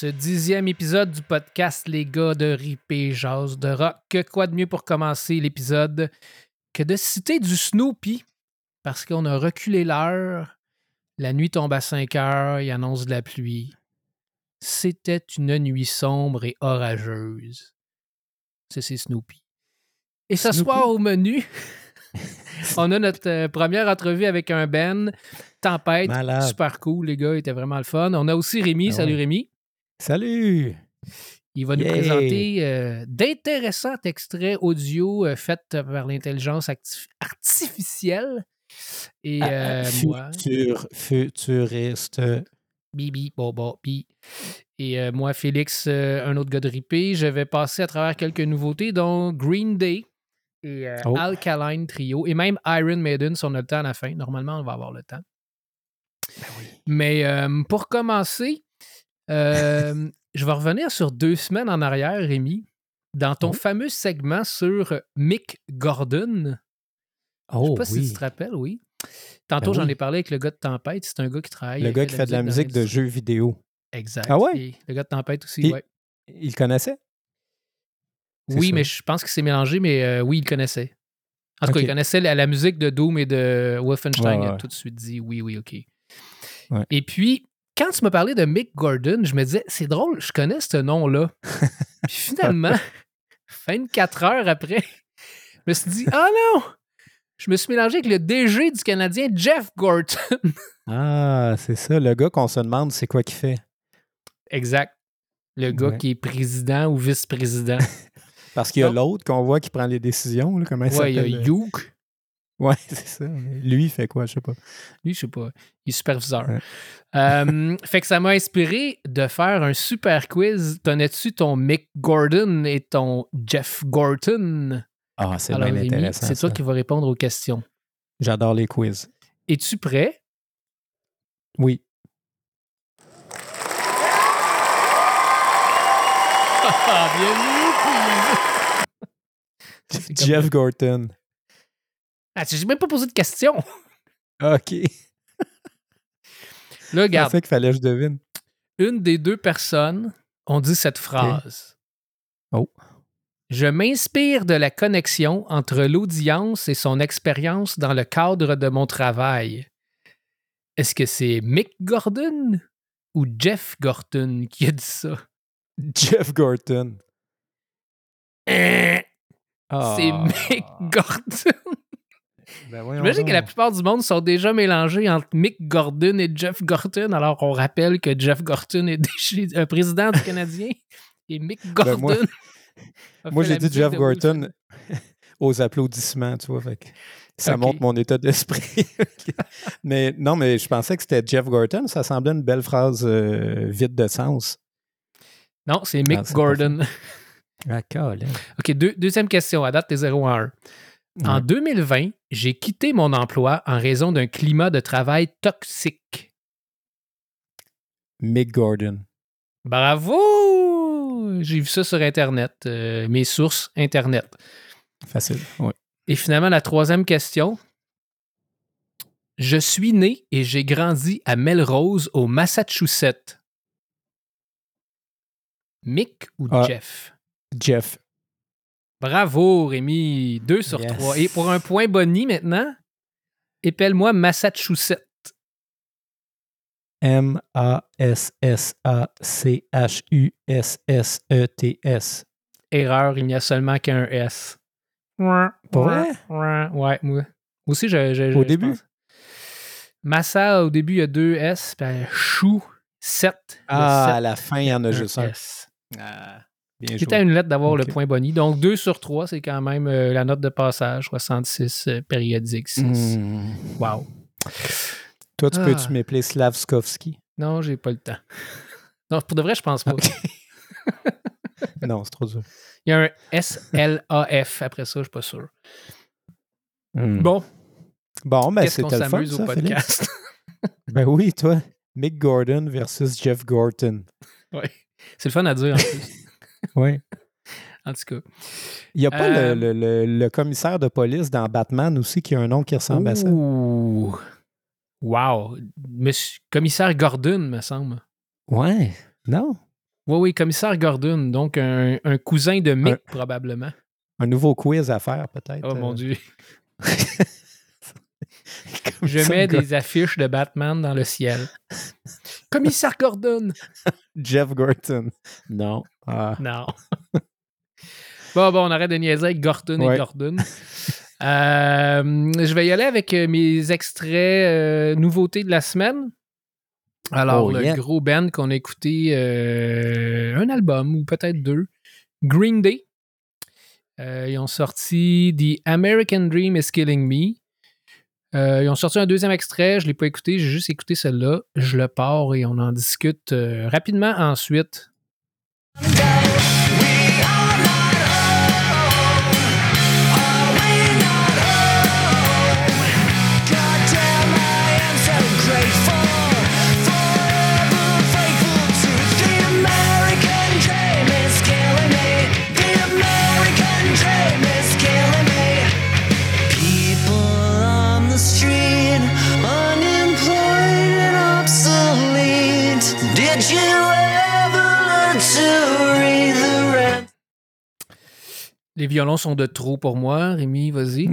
Ce dixième épisode du podcast Les gars de Ripé Jazz de Rock, quoi de mieux pour commencer l'épisode que de citer du Snoopy? Parce qu'on a reculé l'heure. La nuit tombe à 5 heures, il annonce de la pluie. C'était une nuit sombre et orageuse. C'est Snoopy. Et ce Snoopy? soir au menu, on a notre euh, première entrevue avec un Ben. Tempête, Malade. super cool, les gars, était vraiment le fun. On a aussi Rémi. Ah Salut ouais. Rémi. Salut! Il va nous présenter euh, d'intéressants extraits audio euh, faits par l'intelligence artificielle. Et euh, moi, Futur, futuriste. Bibi, Boba, Bi. Et euh, moi, Félix, euh, un autre gars de ripé. Je vais passer à travers quelques nouveautés, dont Green Day et euh, Oh. Alkaline Trio, et même Iron Maiden si on a le temps à la fin. Normalement, on va avoir le temps. Mais euh, pour commencer, euh, je vais revenir sur deux semaines en arrière, Rémi, dans ton Oh. fameux segment sur Mick Gordon. Je sais Oh pas si tu te rappelles, oui. Tantôt, Ben j'en oui. ai parlé avec le gars de Tempête. C'est un gars qui travaille. Le gars qui fait de la musique de jeux vidéo. Exact. Ah ouais? Et le gars de Tempête aussi, ouais. Il le connaissait? Oui, mais je pense qu'il s'est mélangé, mais euh, oui, il connaissait. En tout cas, il connaissait la, la musique de Doom et de Wolfenstein. Ouais, Il a tout de suite dit oui, oui, OK. Ouais. Et puis, quand tu m'as parlé de Mick Gordon, je me disais, c'est drôle, je connais ce nom-là. puis finalement, 24 heures après, je me suis dit, ah non! Je me suis mélangé avec le DG du Canadien, Jeff Gorton. Ah, c'est ça. Le gars qu'on se demande c'est quoi qu'il fait. exact. Le gars Ouais. qui est président ou vice-président. Parce qu'il y a l'autre qu'on voit qui prend les décisions. Là, comment il ouais, il y a s'appelle? Ouais, c'est ça. Lui, il fait quoi? Je sais pas. Lui, je sais pas. Il est superviseur. Ouais. Euh, fait que ça m'a inspiré de faire un super quiz. Connais-tu ton Mick Gordon et ton Jeff Gorton? Ah, c'est bien Rémi, intéressant. c'est toi qui vas répondre aux questions. J'adore les quiz. Es-tu prêt? Oui. Ah, bienvenue au quiz! C'est comme- Jeff Gorton. Ah, j'ai même pas posé de questions. OK. Là, C'est regarde, ça qu'il fallait que je devine. une des deux personnes ont dit cette phrase. Oh. Je m'inspire de la connexion entre l'audience et son expérience dans le cadre de mon travail. Est-ce que c'est Mick Gordon ou Jeff Gorton qui a dit ça? Jeff Gorton. Hein, C'est Ah. Mick Gordon. Ben J'imagine que la plupart du monde sont déjà mélangés entre Mick Gordon et Jeff Gorton. Alors, on rappelle que Jeff Gorton est déjà un président du Canadien et Mick Gordon. Ben, moi- a Moi, j'ai dit Jeff Gorton aux applaudissements, tu vois. Fait que ça montre mon état d'esprit. mais non, mais je pensais que c'était Jeff Gorton. Ça semblait une belle phrase euh, vide de sens. Non, c'est Mick Ah, Gordon. Ah, Colin. OK, deux- deuxième question. À date, t'es 0 à 1. En Ouais. 2020, j'ai quitté mon emploi en raison d'un climat de travail toxique. Mick Gordon. Bravo! J'ai vu ça sur Internet. euh, mes sources Internet. Facile. Ouais. Et finalement, la troisième question. Je suis né et j'ai grandi à Melrose, au Massachusetts. Mick ou Ah. Jeff? Jeff. Bravo, Rémi. Deux sur Yes. trois. Et pour un point boni maintenant, épelle-moi Massachusetts. M-A-S-S-A-C-H-U-S-S-E-T-S. Erreur, il n'y a seulement qu'un S. Pas vrai? Ouais, moi. Aussi, je, je- Au je début? pense. Massa, au début, il y a deux S. Puis Chou, 7. Ah, à la fin, il y en a juste un. S. Ah, C'était à une lettre d'avoir le point boni. Donc, 2 sur 3, c'est quand même euh, la note de passage, 66 euh, périodique 6. Hmm. Wow. Toi, tu Ah. peux-tu m'appeler Slavskovski? Non, j'ai pas le temps. Non, pour de vrai, je pense pas. non, c'est trop dur. Il y a un S-L-A-F après ça, je suis pas sûr. Hmm. Bon, Bon, ben c'était le fun, s'amuse au ça, Félix? podcast? Ben oui, toi. Mick Gordon versus Jeff Gorton. Ouais. C'est le fun à dire en plus. Oui. En tout cas. Il n'y a pas Euh, le, le- le- le commissaire de police dans Batman aussi qui a un nom qui ressemble à ça? Ouh. Wow. Monsieur, commissaire Gordon, me semble. Ouais. Non? Oui, oui, commissaire Gordon, donc un, un cousin de Mick, Un- probablement. Un nouveau quiz à faire, peut-être. Oh mon euh, Dieu. Je mets des affiches de Batman dans le ciel. commissaire Gordon! Jeff Gorton. Non. Ah. Non. bon, bon, on arrête de niaiser avec Gordon et. Gordon. Euh, je vais y aller avec euh, mes extraits euh, nouveautés de la semaine. Alors, Oh, le yeah. gros band qu'on a écouté, euh, un album ou peut-être deux, Green Day. Ils ont sorti The American Dream is Killing Me. Ils ont sorti un deuxième extrait, je ne l'ai pas écouté, j'ai juste écouté celle-là. Je le pars et on en discute rapidement ensuite. We violons sont de trop pour moi. Rémi, vas-y.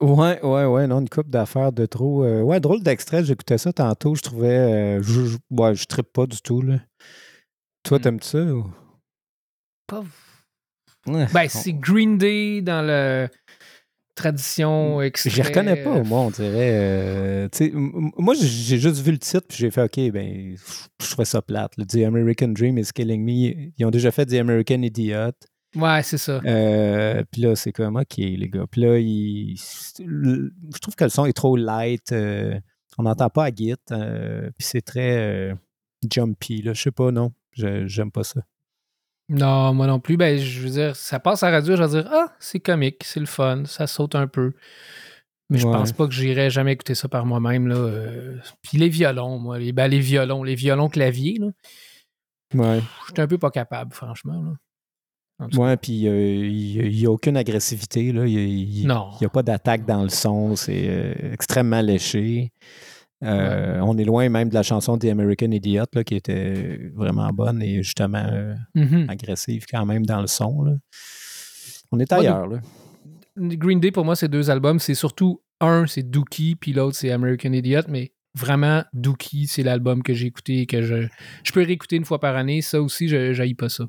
Ouais, ouais, ouais, non, une coupe d'affaires de trop. euh, ouais, drôle d'extrait, j'écoutais ça tantôt, je trouvais. euh, je, je, ouais, je trippe pas du tout, là. Toi, Hmm. t'aimes ça? Ou... Pas- Ouais. Ben, c'est Green Day dans la tradition extrait. Je reconnais pas, moi, on dirait. euh, moi, j'ai- j'ai juste vu le titre, puis j'ai fait, OK, ben, je trouvais ça plate. là. The American Dream is Killing Me. Ils ont déjà fait The American Idiot. Ouais, c'est ça. Euh, puis là, c'est comme, OK, les gars. Puis là, il- je trouve que le son est trop light. euh, on n'entend pas à git. euh, puis c'est très jumpy, là. Je sais pas, non. Je- J'aime pas ça. Non, moi non plus. Ben, je veux dire, ça passe à la radio, je vais dire, ah, c'est comique, c'est le fun, ça saute un peu. Mais je Ouais. pense pas que j'irais jamais écouter ça par moi-même. là. Puis les violons, moi, les, ben, les violons, les violons claviers, là, Ouais. j'étais un peu pas capable, franchement. Là. Ouais, puis euh, il n'y a aucune agressivité, là. Il n'y a pas d'attaque dans le son. C'est euh, extrêmement léché. Euh, On est loin même de la chanson The American Idiot, là, qui était vraiment bonne et justement Mhm. agressive quand même dans le son. là. On est Ouais, ailleurs, là. Green Day, pour moi, c'est deux albums. C'est surtout un, c'est Dookie, puis l'autre, c'est American Idiot. Mais vraiment, Dookie, c'est l'album que j'ai écouté et que je, je peux réécouter une fois par année. Ça aussi, je n'haïs pas ça.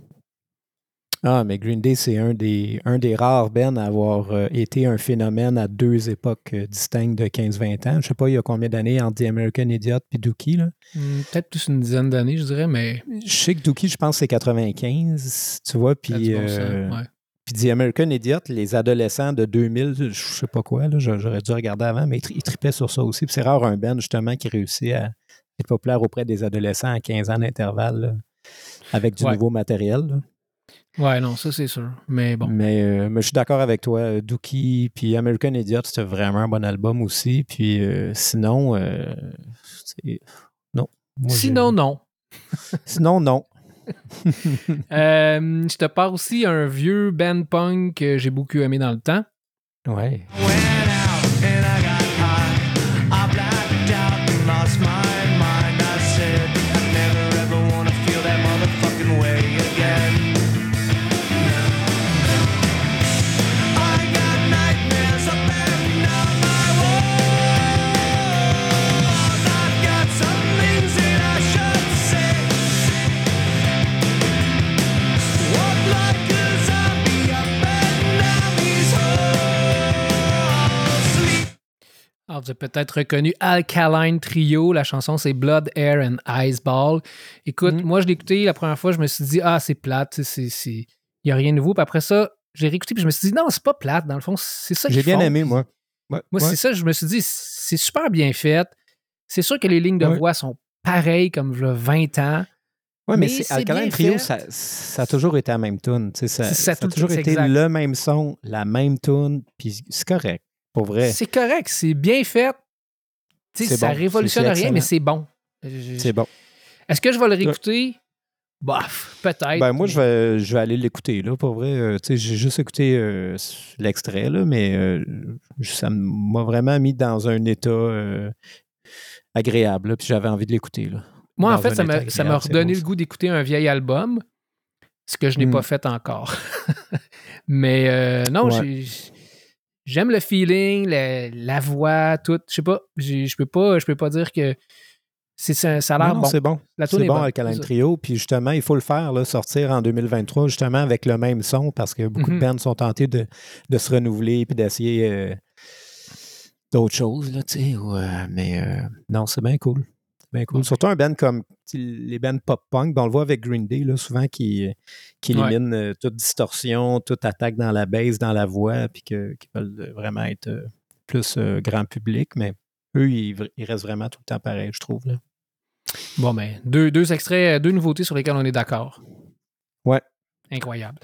Ah, mais Green Day, c'est un des, un des rares bands à avoir euh, été un phénomène à deux époques euh, distinctes de 15-20 ans. Je sais pas, il y a combien d'années entre The American Idiot et Dookie, là? Hmm, Peut-être plus une dizaine d'années, je dirais, mais Je sais que Dookie, je pense, c'est 95, tu vois, puis bon euh, ouais. puis The American Idiot, les adolescents de 2000, je sais pas quoi, là, j'a- j'aurais dû regarder avant, mais ils, tri- ils tripaient sur ça aussi. Puis c'est rare un band, justement, qui réussit à être populaire auprès des adolescents à 15 ans d'intervalle, là, avec du Ouais. nouveau matériel. là. Ouais, non, ça c'est sûr. Mais bon. Mais, euh, mais je suis d'accord avec toi. euh, Dookie, puis American Idiot, c'était vraiment un bon album aussi. Puis euh, sinon, euh, non. Moi, Sinon, non. Sinon, non. Euh, je te pars aussi un vieux band punk que j'ai beaucoup aimé dans le temps. Ouais. Went out and I got Vous avez peut-être reconnu Alkaline Trio. La chanson, c'est Blood, Air and Ice Ball. Écoute, Mm. moi, je l'ai écouté la première fois, je me suis dit, ah, c'est plate, il n'y a rien de nouveau. Puis après ça, j'ai réécouté, puis je me suis dit, non, c'est pas plate. Dans le fond, c'est ça J'ai bien font. aimé, moi. Ouais, Moi, ouais. c'est ça, je me suis dit, c'est super bien fait. C'est sûr que les lignes de Ouais. voix sont pareilles comme v'là 20 ans. Ouais, mais, Mais Alkaline Trio, ça, ça a toujours été la même tune. Ça, C'est ça, ça a toujours été exact. le même son, la même tune, puis c'est correct, pour vrai. C'est correct, c'est bien fait. Ça bon, révolutionne rien, mais c'est bon. C'est bon. Est-ce que je vais le réécouter? Bof, peut-être. Ben, moi, je vais, je vais aller l'écouter, là, pour vrai. Euh, j'ai juste écouté euh, l'extrait, là, mais euh, ça m'a vraiment mis dans un état euh, agréable, là, puis j'avais envie de l'écouter, là. moi, en fait, ça m'a ça m'a redonné le goût d'écouter un vieil album, ce que je n'ai Mm. pas fait encore. Mais euh, non, Ouais. j'ai- j'aime le feeling, la, la voix, tout. Je sais pas, je peux pas, je peux pas dire que c'est ça, ça a l'air bon. c'est bon. La C'est est bon, bonne, ça. Trio. Puis justement, il faut le faire, là, sortir en 2023, justement, avec le même son, parce que beaucoup Mhm. de bands sont tentés de, de se renouveler puis d'essayer euh, d'autres choses, là, tu sais. ou, euh, mais euh, non, c'est bien cool. Cool. Ouais. Surtout un band comme les bands pop-punk, ben, on le voit avec Green Day, là, souvent, qui, qui Ouais. éliminent euh, toute distorsion, toute attaque dans la basse, dans la voix, puis que- qui veulent vraiment être euh, plus euh, grand public. Mais eux, ils, ils restent vraiment tout le temps pareil, je trouve. Là. Bon, ben, deux, deux extraits, deux nouveautés sur lesquelles on est d'accord. Ouais. Incroyable.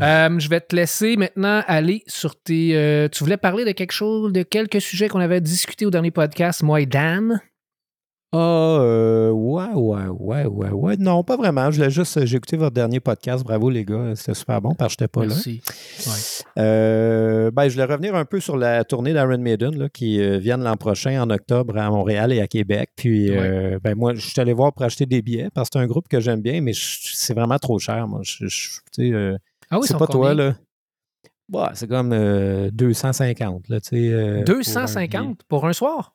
Euh, je vais te laisser maintenant aller sur tes. euh, tu voulais parler de quelque chose, de quelques sujets qu'on avait discuté au dernier podcast, moi et Dan? Ah, euh, ouais, ouais, ouais, ouais, ouais. Non, pas vraiment. Je l'ai juste, j'ai écouté votre dernier podcast. Bravo, les gars. C'était super bon parce que j'étais pas là. Merci. Ouais. Euh, ben, je voulais revenir un peu sur la tournée d'Iron Maiden là, qui euh, viennent l'an prochain en octobre à Montréal et à Québec. Puis, euh, ben, moi, je suis allé voir pour acheter des billets parce que c'est un groupe que j'aime bien, mais je- c'est vraiment trop cher. Moi, je, je- tu sais, euh, Ah oui, c'est pas toi, là? Ouais, c'est comme euh, 250, là, tu sais. euh, pour un billet. 250 pour un soir?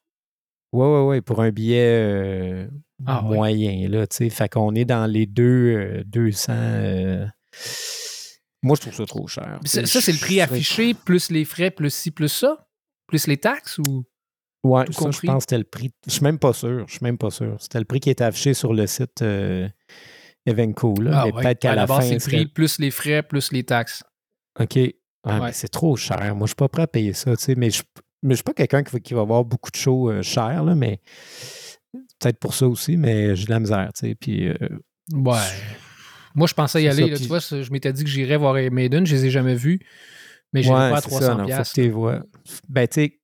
Oui, oui, oui, pour un billet euh, Ah, ouais. moyen, là, tu sais. Fait qu'on est dans les deux, euh, 200. euh, Moi, je trouve ça trop cher. Ça, c'est le prix affiché, plus les frais, plus ci, plus ça? Plus les taxes ou. Ouais, ça, je pense que c'était le prix. Je suis même pas sûr. Je suis même pas sûr. C'était le prix qui était affiché sur le site euh, Evenco, là. Ah, mais ouais. peut-être qu'à la fin. c'est le prix, plus les frais, plus les taxes. OK. Ouais, Ouais. c'est trop cher. Moi, je suis pas prêt à payer ça, tu sais. Mais je mais je suis pas quelqu'un qui va, qui va avoir beaucoup de shows euh, chers, là, mais peut-être pour ça aussi, mais j'ai de la misère, tu sais. Puis, euh, Ouais. Moi, je pensais y aller. ça, là, puis- tu vois, je m'étais dit que j'irais voir Maiden. Je les ai jamais vus. Mais Ouais, pas à c'est ça, 300 non, faut piastres. que tu les vois. Ben, tu sais,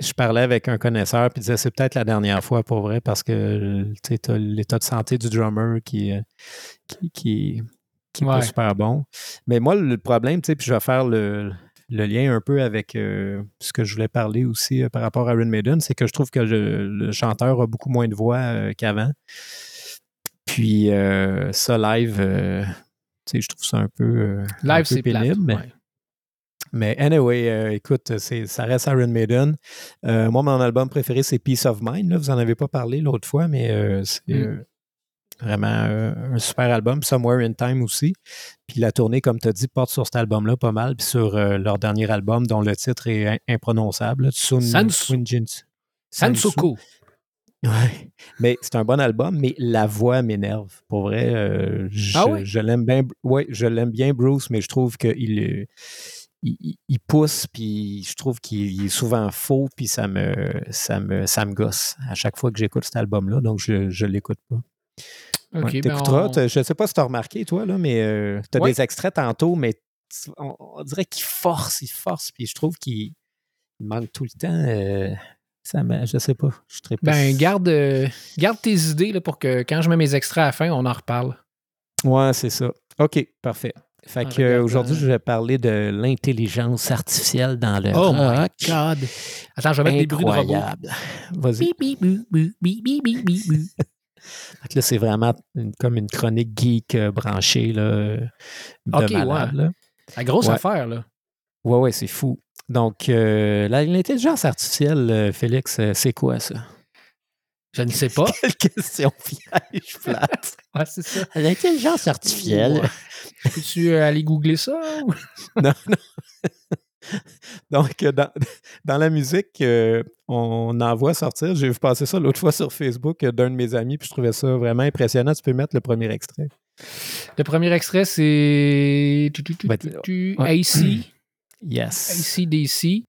je parlais avec un connaisseur puis il disait c'est peut-être la dernière fois pour vrai parce que tu as l'état de santé du drummer qui, euh, qui, qui, qui est pas super bon. Mais moi, le problème, tu sais, puis je vais faire le, le lien un peu avec euh, ce que je voulais parler aussi euh, par rapport à Iron Maiden, c'est que je trouve que le, le chanteur a beaucoup moins de voix euh, qu'avant. Puis ça, live, je trouve ça un peu, Live, c'est pénible. mais- ouais. mais anyway, écoute, ça reste Iron Maiden. Moi, mon album préféré, c'est Peace of Mind. Là. Vous en avez pas parlé l'autre fois, mais c'est Mm. Vraiment euh, un super album. Somewhere in Time aussi. Puis la tournée, comme tu as dit, porte sur cet album-là pas mal. Puis sur euh, leur dernier album, dont le titre est imprononçable. là, Tsun- Sansu. Twinjins- Sansoko. Ouais. Mais c'est un bon album, mais la voix m'énerve. Pour vrai, euh, je, Ah ouais? je l'aime bien. Ouais, je l'aime bien, Bruce, mais je trouve qu'il il, il- il pousse, puis je trouve qu'il est souvent faux, puis ça me, ça me, ça me gosse à chaque fois que j'écoute cet album-là, donc je ne l'écoute pas. Ouais, ben on- Je ne sais pas si tu as remarqué, toi, là, mais tu as Ouais. des extraits tantôt, mais on, on dirait qu'il force, il force, puis je trouve qu'il il manque tout le temps. euh, ça je sais pas. Je serais pas- Ben, garde, euh, garde tes idées là, pour que quand je mets mes extraits à la fin, on en reparle. Ouais, c'est ça. OK, parfait. Fait que euh, regarde, aujourd'hui, euh, je vais parler de l'intelligence artificielle dans le Oh my rock. God. Attends, je vais mettre des bruits de. Incroyable. Vas-y. Donc là, c'est vraiment comme une chronique geek euh, branchée. Là, de OK, malade, La grosse affaire, là. Ouais, ouais, c'est fou. Donc, euh, l'intelligence artificielle, euh, Félix, c'est quoi ça? Je ne sais pas. Quelle question piège plate. ouais, c'est ça. L'intelligence artificielle. Peux-tu aller googler ça? non, non. Donc, euh, dans, dans la musique, euh, on en voit sortir. J'ai vu passer ça l'autre fois sur Facebook euh, d'un de mes amis, puis je trouvais ça vraiment impressionnant. Tu peux mettre le premier extrait. Le premier extrait, c'est. Ben. AC. Yes. ACDC.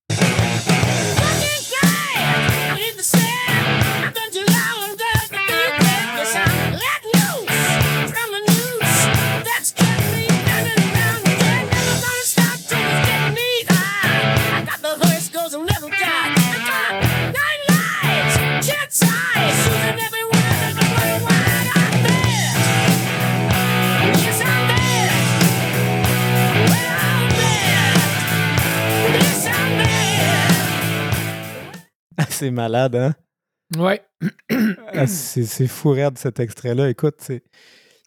c'est malade, hein? Ouais. Ah, c'est fou raide cet extrait-là. Écoute, c'est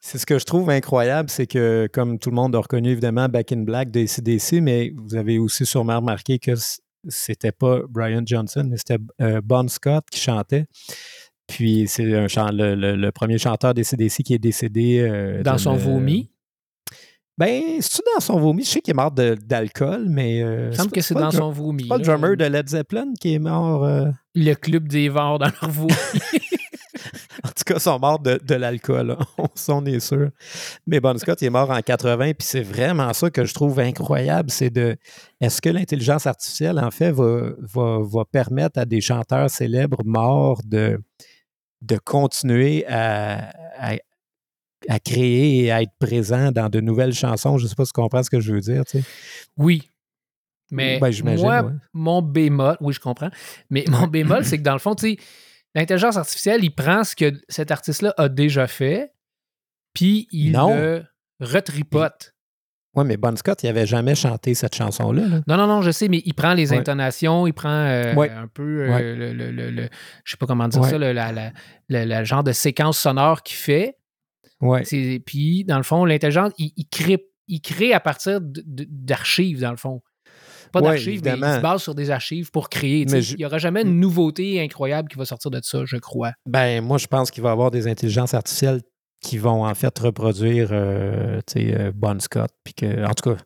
c'est ce que je trouve incroyable, c'est que, comme tout le monde a reconnu évidemment Back in Black de ACDC, mais vous avez aussi sûrement remarqué que c'était pas Brian Johnson, mais c'était euh, Bon Scott qui chantait. Puis c'est le, le- le premier chanteur d'ACDC qui est décédé. euh, Dans son vomi. Ben, c'est-tu dans son vomi? Je sais qu'il est mort d'alcool, mais. euh, Il me semble que c'est dans son vomi. c'est pas le drummer de Led Zeppelin qui est mort. euh, Le club des vents dans leur vomi. En tout cas, ils sont morts de, de l'alcool, là. on s'en est sûr. Mais Bon Scott, il est mort en 80, puis c'est vraiment ça que je trouve incroyable, c'est de est-ce que l'intelligence artificielle, en fait, va, va, va permettre à des chanteurs célèbres morts de, de continuer à, à, à créer et à être présents dans de nouvelles chansons? Je ne sais pas si tu comprends ce que je veux dire, tu sais. Oui. Mais Ben, moi, ouais. mon bémol, oui, je comprends. Mais mon bémol, c'est que dans le fond, tu sais, l'intelligence artificielle, il prend ce que cet artiste-là a déjà fait, puis il Non. le retripote. Oui, mais Bon Scott, il n'avait jamais chanté cette chanson-là. là. Non, non, non, je sais, mais il prend les Ouais. intonations, il prend euh, Ouais. un peu euh, Ouais. le, le- le- le- je sais pas comment dire ça, le, la, la- le- le genre de séquence sonore qu'il fait. Ouais. Puis, dans le fond, l'intelligence, il, il crée, il crée à partir d'archives, dans le fond. Pas Ouais, d'archives, mais il se base sur des archives pour créer. Mais je- Il n'y aura jamais une nouveauté incroyable qui va sortir de ça, je crois. Ben, moi, je pense qu'il va y avoir des intelligences artificielles qui vont en fait reproduire, euh, euh, Bon Scott. Puis que, en tout cas,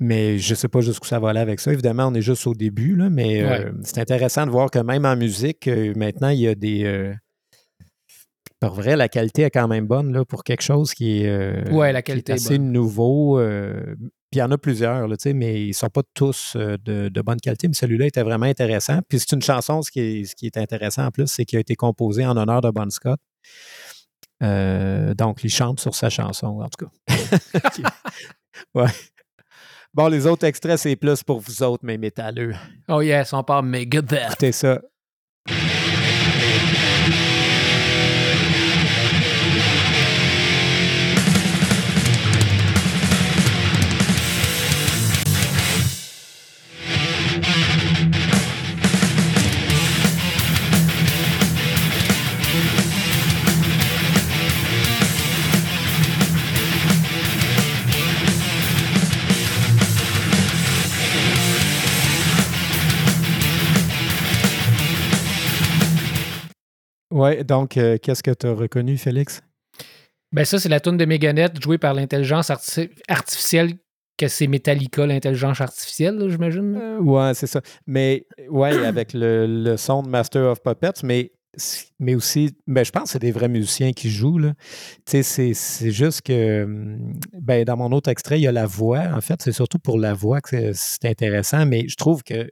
mais je sais pas jusqu'où ça va aller avec ça. Évidemment, on est juste au début, là, mais euh, c'est intéressant de voir que même en musique, maintenant, il y a des. Pour vrai, la qualité est quand même bonne là, pour quelque chose qui est, euh, Ouais, la qui est qualité est assez nouveau. euh, puis il y en a plusieurs, là, mais ils ne sont pas tous euh, de, de bonne qualité. Mais celui-là était vraiment intéressant. Puis c'est une chanson, ce qui est, ce qui est intéressant en plus, c'est qu'il a été composé en honneur de Bon Scott. Donc, il chante sur sa chanson, en tout cas. ouais. Bon, les autres extraits, c'est plus pour vous autres, mes métalleux. Oh yes, on part Megadeth. Écoutez ça. Ouais, donc, euh, qu'est-ce que tu as reconnu, Félix? Ben ça, c'est la tune de Megadeth jouée par l'intelligence arti- artificielle, que c'est Metallica, l'intelligence artificielle, j'imagine. Euh, ouais, c'est ça. Mais, ouais, avec le, le son de Master of Puppets, mais, mais aussi, ben, je pense que c'est des vrais musiciens qui jouent, là. Tu sais, c'est- juste que, hum, ben, dans mon autre extrait, il y a la voix. En fait, c'est surtout pour la voix que c'est intéressant, mais je trouve que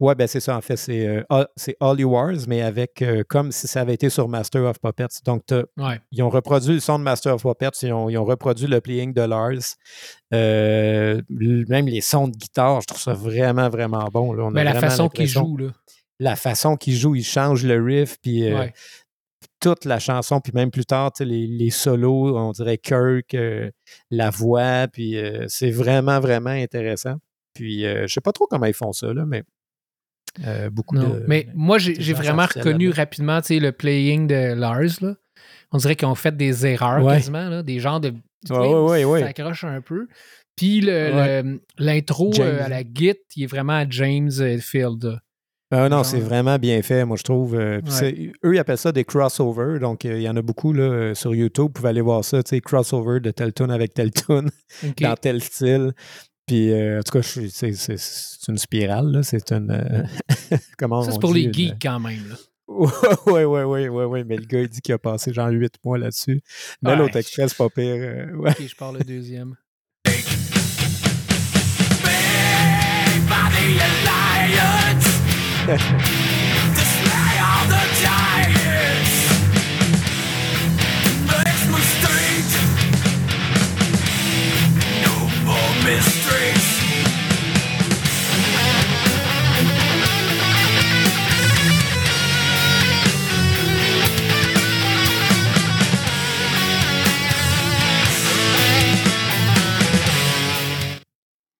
Ouais, ben c'est ça, en fait, c'est euh, c'est Holly Wars, mais avec euh, comme si ça avait été sur Master of Puppets. Donc, Ouais. ils ont reproduit le son de Master of Puppets, ils ont, ils ont reproduit le playing de Lars. Euh, même les sons de guitare, je trouve ça vraiment, vraiment bon. Là. On a Ben, la façon qu'il l'impression- joue, là. La façon qu'il joue, il change le riff, puis euh, Ouais. toute la chanson, puis même plus tard, les, les solos, on dirait Kirk, la voix, puis c'est vraiment, vraiment intéressant. Puis, je sais pas trop comment ils font ça, là, mais euh, beaucoup Non. de... Mais moi, j'ai vraiment reconnu rapidement tu sais, le playing de Lars. Là. On dirait qu'ils ont fait des erreurs Ouais. quasiment, là, des genres de. Ouais, ouais, ouais, ouais. Ça accroche un peu. Puis le- Ouais. le- l'intro James. euh, à la git, il est vraiment à James euh, Field. Ah non, c'est vraiment bien fait, moi, je trouve. Euh, puis Ouais. c'est- Eux, ils appellent ça des crossovers. Donc, euh, il y en a beaucoup là, euh, sur YouTube. Vous pouvez aller voir ça, tu sais, crossover de tel tune avec tel tune, dans tel style. Puis, euh, en tout cas, c'est c'est- c'est une spirale, là. C'est une... euh, comment Ça, on c'est pour dit, les une- geeks quand même. Là. Ouais, ouais, ouais, ouais, ouais, mais le gars, il dit qu'il a passé genre huit mois là-dessus. Mais Ouais. l'autre extrait, c'est pas pire. euh, ouais. OK, je parle le deuxième.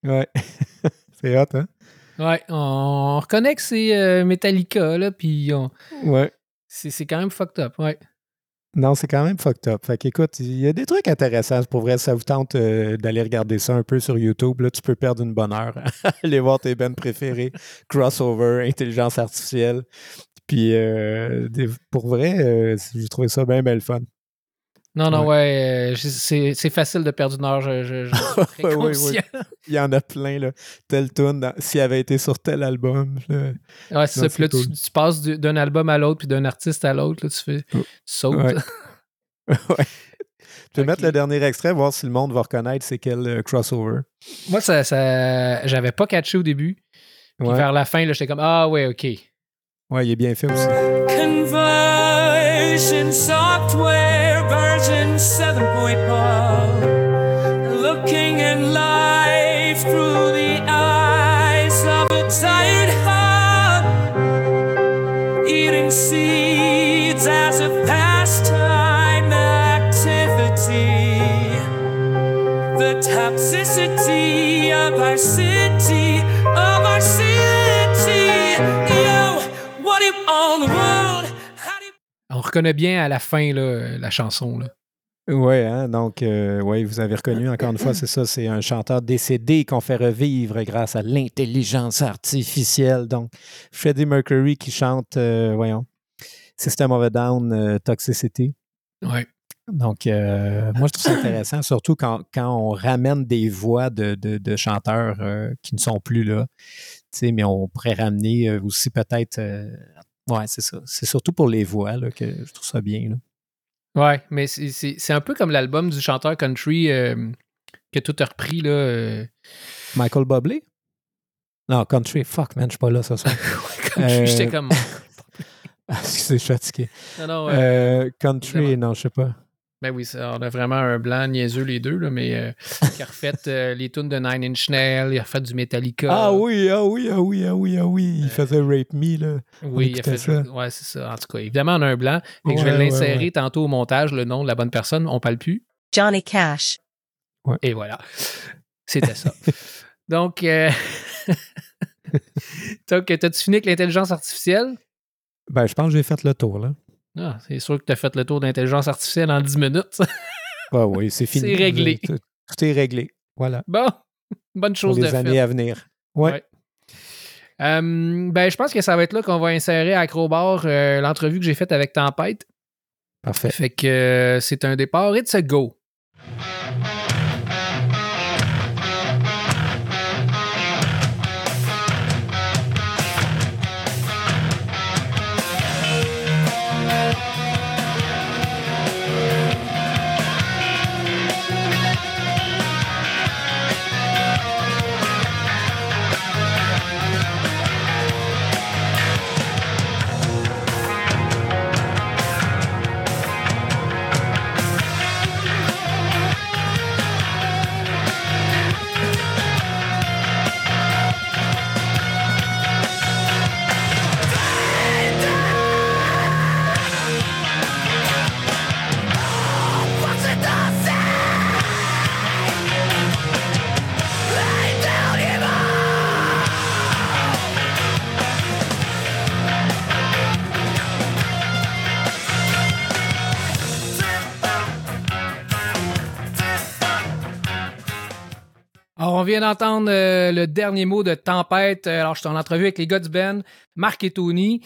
Ouais. c'est hot, hein? Ouais, on reconnaît que c'est euh, Metallica, là, puis on- Ouais. c'est c'est quand même fucked up, ouais. Non, c'est quand même fucked up. Fait qu'écoute, il y a des trucs intéressants. Pour vrai, ça vous tente euh, d'aller regarder ça un peu sur YouTube. Là, tu peux perdre une bonne heure. aller voir tes bands préférés. Crossover, intelligence artificielle. Puis euh, pour vrai, euh, j'ai trouvé ça bien, bien fun. Non, non, ouais, euh, c'est c'est facile de perdre une heure, je, je, Ouais, ouais. Il y en a plein, là. Tel tune, s'il avait été sur tel album. là. Ouais, c'est ça. Puis là, tu, passes du- d'un album à l'autre, puis d'un artiste à l'autre, là, tu fais tu sautes. Ouais. ouais. Tu peux mettre le dernier extrait, voir si le monde va reconnaître c'est quel euh, crossover. Moi, ça, ça j'avais pas catché au début. Puis Ouais. vers la fin, là, j'étais comme Ah ouais, ok. ouais, il est bien fait aussi. Conversion software On reconnaît bien à la fin là, la chanson. Là. Oui, hein, donc, euh, ouais, vous avez reconnu, encore une fois, c'est ça, c'est un chanteur décédé qu'on fait revivre grâce à l'intelligence artificielle. Donc, Freddie Mercury qui chante, euh, voyons, System of a Down, euh, Toxicity. Ouais. Donc, euh, moi, je trouve ça intéressant, surtout quand, quand on ramène des voix de, de- de chanteurs qui ne sont plus là. Tu sais, mais on pourrait ramener aussi peut-être. Ouais, c'est ça. C'est surtout pour les voix là, que je trouve ça bien. là. Ouais, mais c'est- un peu comme l'album du chanteur country euh, que tout a repris. Là, euh. Michael Bublé? Non, Country. Fuck, man, je suis pas là ce soir. country, Euh, j'étais comme. Excusez, je suis fatigué. Non, non, ouais. Country, non, je sais pas. Ben oui, ça, on a vraiment un blanc niaiseux les deux, là, mais euh, qui a refait euh, les tunes de Nine Inch Nails, il a refait du Metallica. Ah oui, ah oui, ah oui, ah oui, ah oui. Il Euh, faisait Rape Me, là. Oui, il a fait ça. Ouais, c'est ça. En tout cas, évidemment, on a un blanc. Que je vais Ouais, l'insérer ouais. tantôt au montage, le nom de la bonne personne. On parle plus. Johnny Cash. Et voilà. C'était ça. Donc, euh... Donc, t'as-tu fini avec l'intelligence artificielle? Ben, je pense que j'ai fait le tour, là. Ah, c'est sûr que t'as fait le tour d'intelligence artificielle en 10 minutes. Ah oui, c'est fini. C'est réglé. Tout, tout est réglé. Voilà. bon, bonne Pour chose de les années à venir. Ouais. Ouais. Euh, ben, je pense que ça va être là qu'on va insérer à Acrobar euh, l'entrevue que j'ai faite avec Tempête. Parfait. Fait que euh, c'est un départ. It's a go. Vient d'entendre euh, le dernier mot de Tempête. Euh, Alors, je suis en entrevue avec les gars du Ben, Marc et Tony.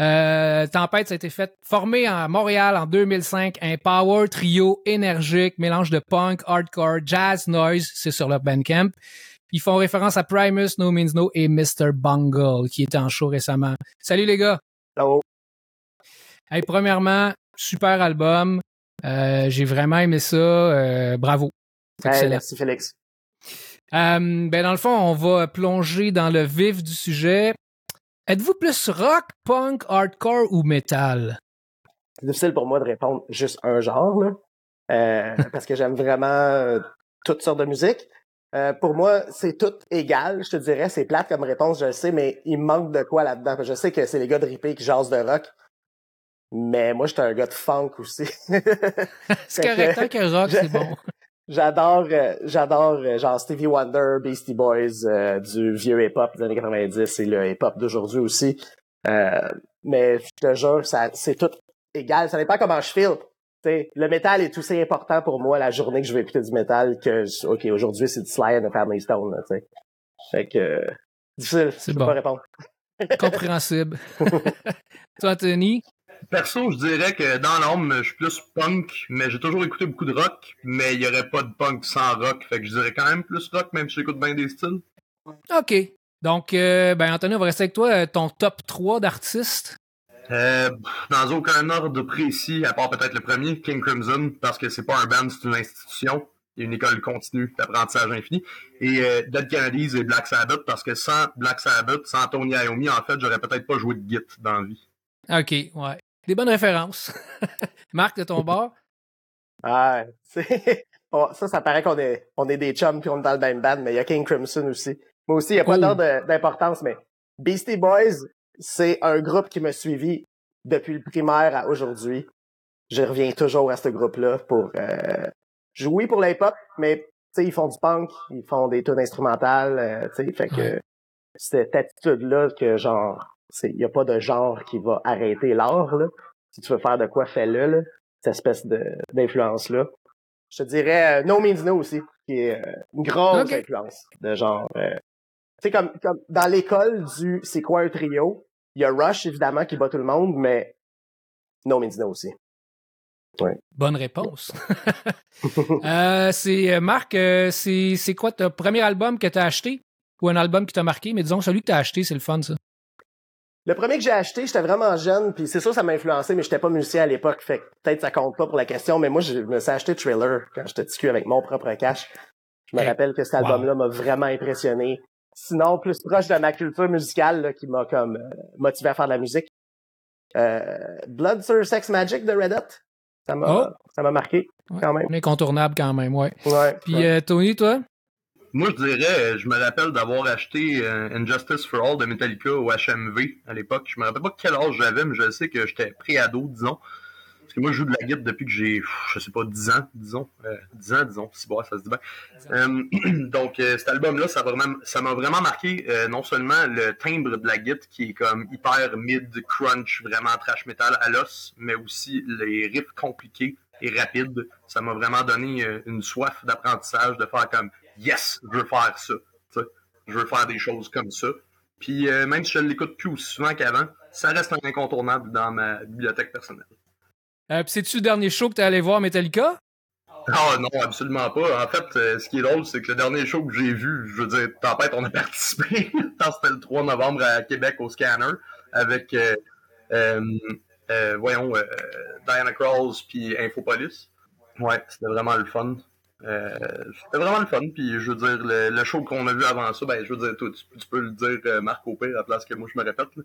Euh, Tempête, ça a été fait, formé à Montréal en 2005, un power trio énergique, mélange de punk, hardcore, jazz, noise, c'est sur leur Bandcamp. Ils font référence à Primus, No Means No et Mr. Bungle, qui était en show récemment. Salut les gars! Hello. Hey, premièrement, super album. Euh, J'ai vraiment aimé ça. Euh, bravo. Hey, merci Félix. Euh, ben dans le fond, on va plonger dans le vif du sujet. Êtes-vous plus rock, punk, hardcore ou metal? C'est difficile pour moi de répondre juste un genre, là, euh, parce que j'aime vraiment euh, toutes sortes de musique. Euh, pour moi, c'est tout égal, je te dirais. C'est plate comme réponse, je le sais, mais il manque de quoi là-dedans. Je sais que c'est les gars de Ripé qui jasent de rock, mais moi, j'étais un gars de funk aussi. C'est correct, tant que rock, c'est bon. J'adore, euh, j'adore euh, genre Stevie Wonder, Beastie Boys, euh, du vieux hip-hop des années 90 et le hip-hop d'aujourd'hui aussi. Euh, mais je te jure, ça, c'est tout égal. Ça dépend comment je feel. T'sais, le métal est aussi important pour moi la journée que je vais écouter du métal que ok aujourd'hui c'est du Sly and the Family Stone. Là, t'sais. fait que euh, difficile, C'est je peux bon. pas répondre. Compréhensible. Toi, Anthony? Perso, je dirais que dans l'ombre, je suis plus punk, mais j'ai toujours écouté beaucoup de rock, mais il y aurait pas de punk sans rock, fait que je dirais quand même plus rock, même si j'écoute bien des styles. OK. Donc, euh, ben, Anthony, on va rester avec toi. Euh, Ton top 3 d'artistes. Euh, dans aucun ordre précis, à part peut-être le premier, King Crimson, parce que c'est pas un band, c'est une institution. Il y a une école continue d'apprentissage infini. Et euh, Dead Kennedys et Black Sabbath, parce que sans Black Sabbath, sans Tony Iommi, en fait, j'aurais peut-être pas joué de Git dans la vie. OK, ouais. Des bonnes références. Marc, de ton bord? Ah, oh, ça, ça paraît qu'on est, on est des chums puis on est dans le même band, mais il y a King Crimson aussi. Moi aussi, il n'y a pas Oh. d'importance, mais Beastie Boys, c'est un groupe qui m'a suivi depuis le primaire à aujourd'hui. Je reviens toujours à ce groupe-là pour euh, jouer pour le hip-hop, mais tu sais, ils font du punk, ils font des tunes instrumentales, euh, tu sais, fait que Ouais. cette attitude-là que genre, il n'y a pas de genre qui va arrêter l'art, là. Si tu veux faire de quoi, fais-le, là. Cette espèce d'influence-là. Je te dirais euh, No Means No aussi, qui est euh, une grosse influence de genre. euh, tu sais, comme, comme dans l'école du c'est quoi un trio, il y a Rush évidemment qui bat tout le monde, mais No Means No aussi. Bonne réponse. Euh, c'est Marc, euh, c'est c'est quoi ton premier album que tu as acheté? Ou un album qui t'a marqué? Mais disons, celui que tu as acheté, c'est le fun, ça. Le premier que j'ai acheté, j'étais vraiment jeune, puis c'est sûr ça m'a influencé, mais j'étais pas musicien à l'époque, fait que peut-être ça compte pas pour la question, mais moi je me suis acheté Thriller quand j'étais petit avec mon propre cash. Je me Hey. rappelle que cet Wow. album-là m'a vraiment impressionné. Sinon, plus proche de ma culture musicale là, qui m'a comme euh, motivé à faire de la musique. Euh, Blood sur Sex Magic de Red Hot. Ça m'a Oh. ça m'a marqué Ouais. quand même. Incontournable quand même, ouais. Ouais. Puis ouais. euh, Tony, toi? Moi, je dirais, euh, je me rappelle d'avoir acheté euh, Injustice for All de Metallica au HMV à l'époque. Je me rappelle pas quel âge j'avais, mais je sais que j'étais pré-ado, disons. Parce que moi, je joue de la guitare depuis que j'ai, je sais pas, 10 ans, disons. Euh, 10 ans, disons. Si bon, ça se dit bien. Euh, donc, euh, cet album-là, ça m'a vraiment, ça vraiment marqué euh, non seulement le timbre de la guitare qui est comme hyper mid-crunch, vraiment trash metal à l'os, mais aussi les riffs compliqués et rapides. Ça m'a vraiment donné euh, une soif d'apprentissage, de faire comme yes, je veux faire ça. Je veux faire des choses comme ça. Puis euh, même si je l'écoute plus aussi souvent qu'avant, ça reste un incontournable dans ma bibliothèque personnelle. Euh, puis c'est-tu le dernier show que tu es allé voir Metallica? Ah non, absolument pas. En fait, euh, ce qui est drôle, c'est que le dernier show que j'ai vu, je veux dire, Tempête, on a participé. C'était le 3 novembre à Québec au Scanner avec, voyons, Diana Kralls puis Infopolis. Ouais, c'était vraiment le fun. Euh, c'était vraiment le fun. Puis je veux dire, le, le show qu'on a vu avant ça, ben je veux dire, toi, tu, tu peux le dire, euh, Marc au pire, à la place que moi je me répète. là.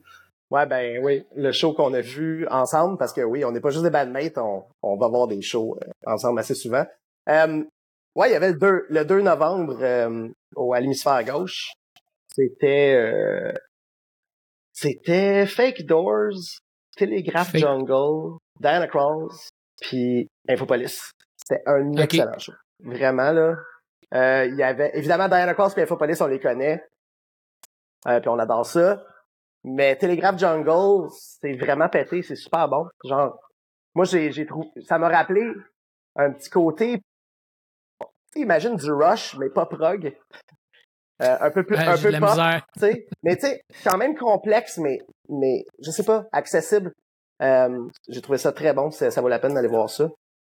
Ouais, ben oui, le show qu'on a vu ensemble, parce que oui, on n'est pas juste des bandmates, on, on va voir des shows euh, ensemble assez souvent. Euh, ouais, il y avait le 2, le 2 novembre euh, au, à l'hémisphère gauche. C'était euh, c'était Fake Doors, Telegraph Fake- Jungle, Diana Kralls, puis Infopolis. C'était un excellent show. Vraiment, là. Euh, Il y avait, évidemment, Diana Kralls et Infopolis, on les connaît. Euh, puis on adore ça. Mais Telegraph Jungle, c'est vraiment pété, c'est super bon. Genre, moi, j'ai, j'ai trouvé, ça m'a rappelé un petit côté, imagine du Rush, mais pas prog. Euh, un peu plus, Ouais, un peu sais. Mais tu sais, quand même complexe, mais, mais, je sais pas, accessible. Euh, j'ai trouvé ça très bon, ça, ça vaut la peine d'aller voir ça.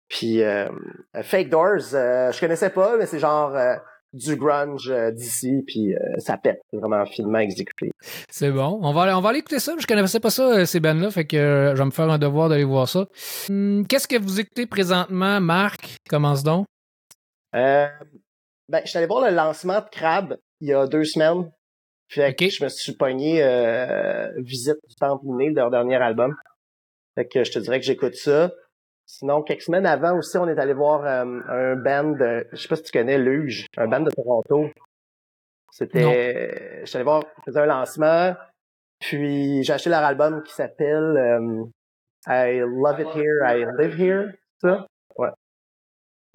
Puis, euh, euh, Fake Doors, euh, je connaissais pas, mais c'est genre euh, du grunge euh, d'ici, puis euh, ça pète. C'est vraiment finement exécuté. C'est bon. On va, aller, on va aller écouter ça. Je connaissais pas ça, ces bands-là, fait que euh, je vais me faire un devoir d'aller voir ça. Hum, Qu'est-ce que vous écoutez présentement, Marc? Commence donc. Euh, ben, je suis allé voir le lancement de Crab il y a deux semaines. Fait que je me suis pogné euh, Visite du Temple Né, leur dernier album. Fait que je te dirais que j'écoute ça. Sinon, quelques semaines avant aussi, on est allé voir euh, un band, de, je sais pas si tu connais Luge, un band de Toronto. C'était, je suis allé voir, ils faisaient un lancement, puis j'ai acheté leur album qui s'appelle euh, I Love It Here, I Live Here, ça. Ouais.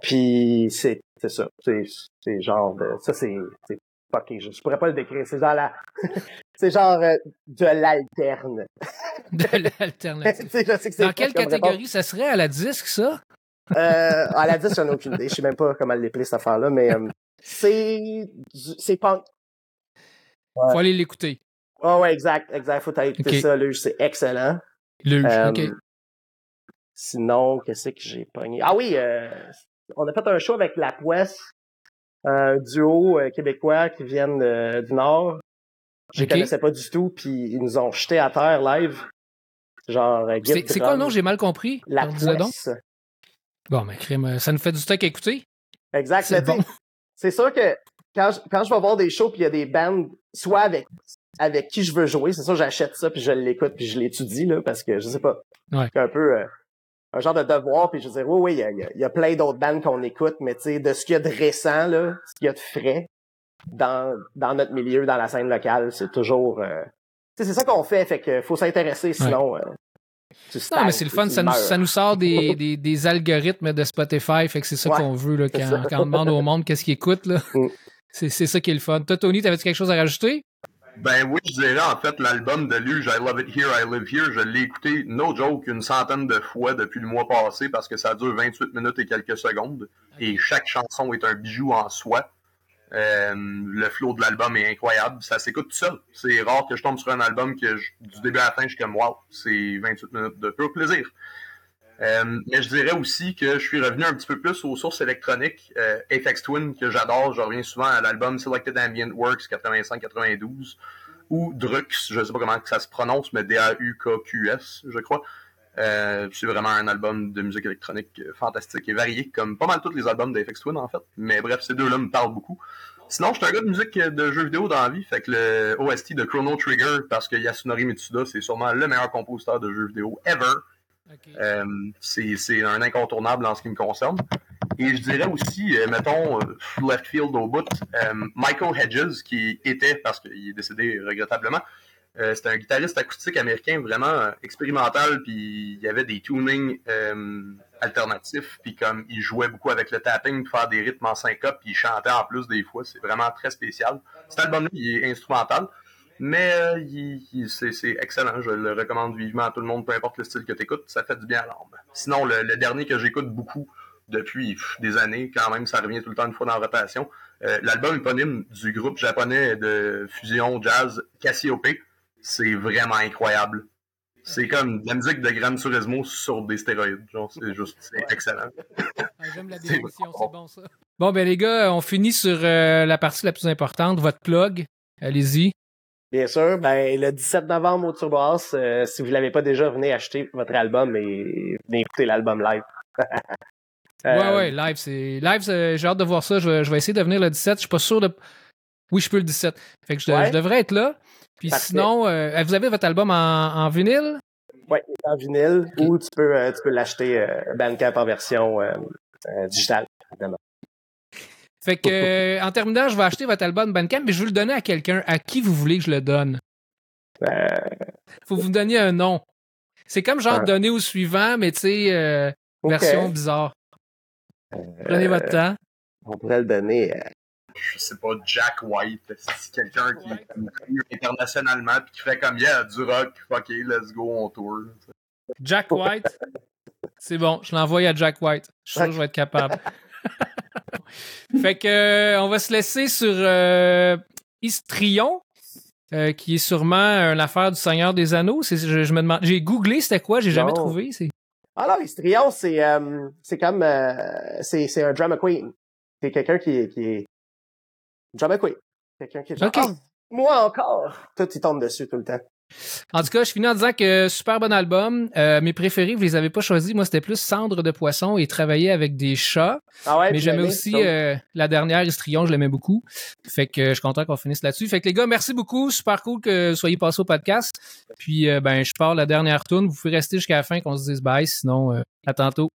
Puis c'est c'est ça. C'est c'est genre de, ça c'est c'est fucké. Je, je pourrais pas le décrire. C'est genre la c'est genre euh, de l'alterne. De l'alternative. Je sais que c'est Dans quelle réponse. catégorie? Ça serait à la disque, ça? Euh, à la 10, j'en ai aucune idée. Je sais même pas comment l'épeler cette affaire-là, mais euh, c'est du- c'est punk. Faut aller l'écouter. Oh ouais, exact, exact. Faut aller écouter ça, Luge, c'est excellent. Luge, Euh, OK. Sinon, qu'est-ce que j'ai pogné? Ah oui, euh, on a fait un show avec La Pouesse, un duo euh, québécois qui viennent du Nord. Je connaissais pas du tout, puis ils nous ont jetés à terre live. Genre, euh, C'est quoi le nom? J'ai mal compris. La. Pouesse. Bon, mais crime, euh, ça nous fait du stock à écouter. Exact. C'est bon. C'est sûr que quand je, quand je vais voir des shows puis il y a des bands, soit avec avec qui je veux jouer, c'est sûr j'achète ça puis je l'écoute puis je l'étudie là parce que je sais pas, Ouais. c'est un peu euh, un genre de devoir puis je veux dire oui oui y a, il y a plein d'autres bands qu'on écoute mais tu sais de ce qu'il y a de récent là, ce qu'il y a de frais dans dans notre milieu dans la scène locale, c'est toujours euh, c'est ça qu'on fait fait que faut s'intéresser sinon euh, tu Non, mais c'est le fun. Ça nous, ça nous sort des, des, des algorithmes de Spotify. Fait que c'est ça Ouais, qu'on veut là, quand, ça. quand on demande au monde qu'est-ce qu'ils écoutent. là. Mm. C'est c'est ça qui est le fun. Toi, Tony, t'avais-tu quelque chose à rajouter? Ben oui, je dirais en fait l'album de Luge, I Love It Here, I Live Here, je l'ai écouté, no joke, une centaine de fois depuis le mois passé parce que ça dure 28 minutes et quelques secondes. Et chaque chanson est un bijou en soi. Euh, le flow de l'album est incroyable. Ça s'écoute tout seul. C'est rare que je tombe sur un album que je- du début à la fin, je suis comme wow, c'est 28 minutes de pur plaisir. Euh, mais je dirais aussi que je suis revenu un petit peu plus aux sources électroniques. Euh, Aphex Twin, que j'adore, je reviens souvent à l'album Selected Ambient Works 85-92 ou Drux, je sais pas comment ça se prononce, mais D-A-U-K-Q-S, je crois. Euh, c'est vraiment un album de musique électronique euh, fantastique et varié, comme pas mal tous les albums d'Aphex Twin en fait. Mais bref, ces deux-là me parlent beaucoup. Sinon, je suis un gars de musique euh, de jeux vidéo dans la vie, fait que le OST de Chrono Trigger, parce que Yasunori Mitsuda, c'est sûrement le meilleur compositeur de jeux vidéo ever. Euh, c'est un incontournable en ce qui me concerne. Et je dirais aussi, euh, mettons, left field au bout, Michael Hedges, qui était, parce qu'il est décédé regrettablement, euh, c'était un guitariste acoustique américain vraiment euh, expérimental, puis il y avait des tunings euh, alternatifs, puis comme il jouait beaucoup avec le tapping pour faire des rythmes en syncope, puis il chantait en plus des fois, c'est vraiment très spécial. Cet album-là, il est instrumental, mais euh, il- il- c'est excellent, je le recommande vivement à tout le monde, peu importe le style que tu écoutes, ça fait du bien à l'âme. Sinon, le, le dernier que j'écoute beaucoup depuis des années, quand même, ça revient tout le temps une fois dans la rotation, euh, l'album éponyme du groupe japonais de fusion jazz Cassiope, c'est vraiment incroyable. C'est comme de la musique de Gran Turismo sur des stéroïdes. Genre, c'est juste, c'est excellent. J'aime la C'est définition, bon. c'est bon ça. Bon, ben les gars, on finit sur euh, la partie la plus importante, votre plug. Allez-y. Bien sûr, ben le 17 novembre au Turbo House, euh, si vous l'avez pas déjà, venez acheter votre album et venez écouter l'album live. Euh, Ouais, ouais, live, c'est. Live, c'est- j'ai hâte de voir ça. Je vais, je vais essayer de venir le 17. Je suis pas sûr de. Oui, je peux le 17. Fait que je, Ouais. je devrais être là. Puis Parfait. sinon, euh, vous avez votre album en, en vinyle? Est en vinyle ou tu peux euh, tu peux l'acheter euh, Bandcamp en version digitale, évidemment. Fait que, en terminant, je vais acheter votre album Bandcamp, mais je veux le donner à quelqu'un. À qui vous voulez que je le donne? Faut que vous me donniez un nom. C'est comme genre Ouais. donner au suivant, mais tu sais, version bizarre. Prenez votre temps. On pourrait le donner. Je sais pas, Jack White, c'est quelqu'un qui est connu internationalement puis qui fait comme, yeah, du rock, ok, let's go, on tour. Jack White? C'est bon, je l'envoie à Jack White. Je suis sûr que je vais être capable. fait que euh, on va se laisser sur euh, Istrion, euh, qui est sûrement une affaire du Seigneur des Anneaux. C'est- Je, je me demande, j'ai googlé c'était quoi, j'ai jamais trouvé. C'est Alors, Histrion, c'est euh, c'est comme euh, c'est c'est un drama queen. C'est quelqu'un qui est qui drama queen. Quelqu'un qui est genre. Ah, moi encore. Tout il tombe dessus tout le temps. En tout cas, je finis en disant que super bon album. Euh, mes préférés, vous les avez pas choisis. Moi, c'était plus Cendre de poisson et travailler avec des chats. Ah ouais, Mais j'aimais aussi euh, la dernière Istrion, je l'aimais beaucoup. Fait que euh, je suis content qu'on finisse là-dessus. Fait que les gars, merci beaucoup. Super cool que vous soyez passés au podcast. Puis euh, ben je pars la dernière tourne. Vous pouvez rester jusqu'à la fin qu'on se dise bye. Sinon, euh, à tantôt.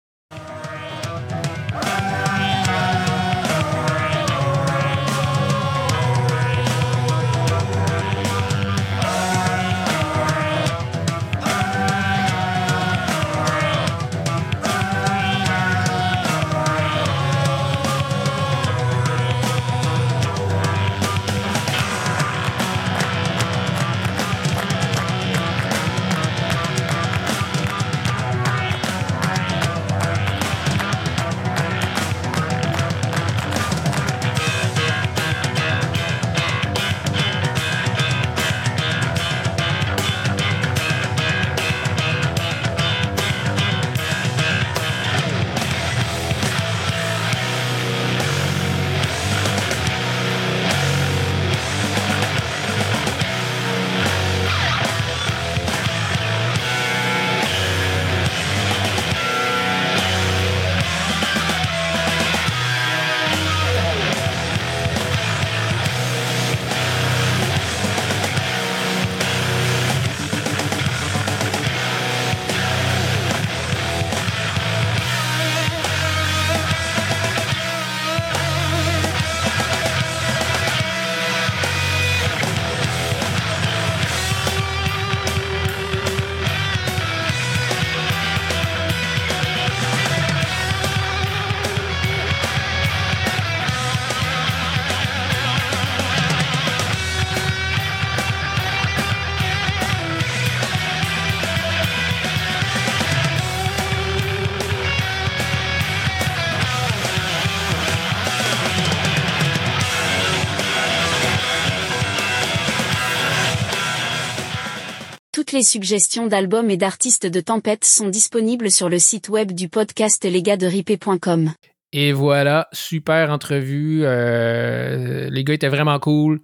Les suggestions d'albums et d'artistes de Tempête sont disponibles sur le site web du podcast lesgasderipé.com. Et voilà, super entrevue. euh, les gars étaient vraiment cool.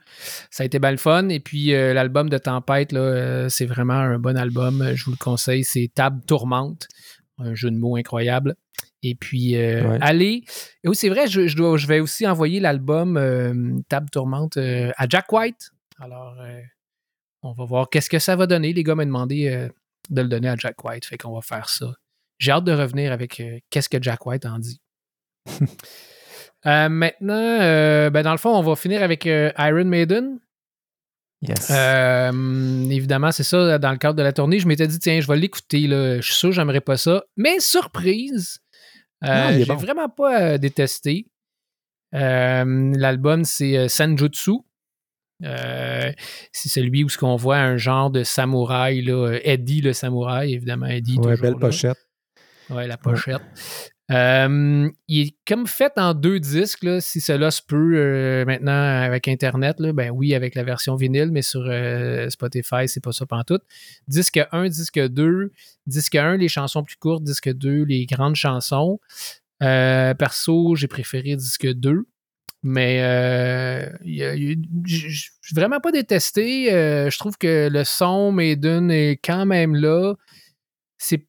Ça a été bien le fun. Et puis, euh, l'album de Tempête, là, euh, c'est vraiment un bon album. Je vous le conseille. C'est Table Tourmente. Un jeu de mots incroyable. Et puis, euh, Ouais. allez. Et oui, c'est vrai, je, je dois, je vais aussi envoyer l'album euh, Table Tourmente euh, à Jack White. Alors, euh, on va voir qu'est-ce que ça va donner. Les gars m'ont demandé euh, de le donner à Jack White. Fait qu'on va faire ça. J'ai hâte de revenir avec euh, qu'est-ce que Jack White en dit. Euh, maintenant, ben dans le fond, on va finir avec Iron Maiden. Yes. Évidemment, c'est ça, dans le cadre de la tournée, je m'étais dit, tiens, je vais l'écouter. Je suis sûr que j'aimerais pas ça. Mais surprise, il est j'ai bon. vraiment pas détesté. L'album, c'est Sanjutsu. Euh, c'est celui où ce qu'on voit un genre de samouraï, là, Eddie le samouraï, évidemment, Eddie. ouais, toujours belle là. pochette. Ouais, la pochette. Euh, il est comme fait en deux disques, là, si cela se peut euh, maintenant avec Internet. Là, ben oui, avec la version vinyle, mais sur Spotify, c'est pas ça pantoute. Disque 1, disque 2. Disque 1, les chansons plus courtes. Disque 2, les grandes chansons. Perso, j'ai préféré disque 2. Mais euh, il j- j'ai vraiment pas détesté. Euh, je trouve que le son Maiden est quand même là. C'est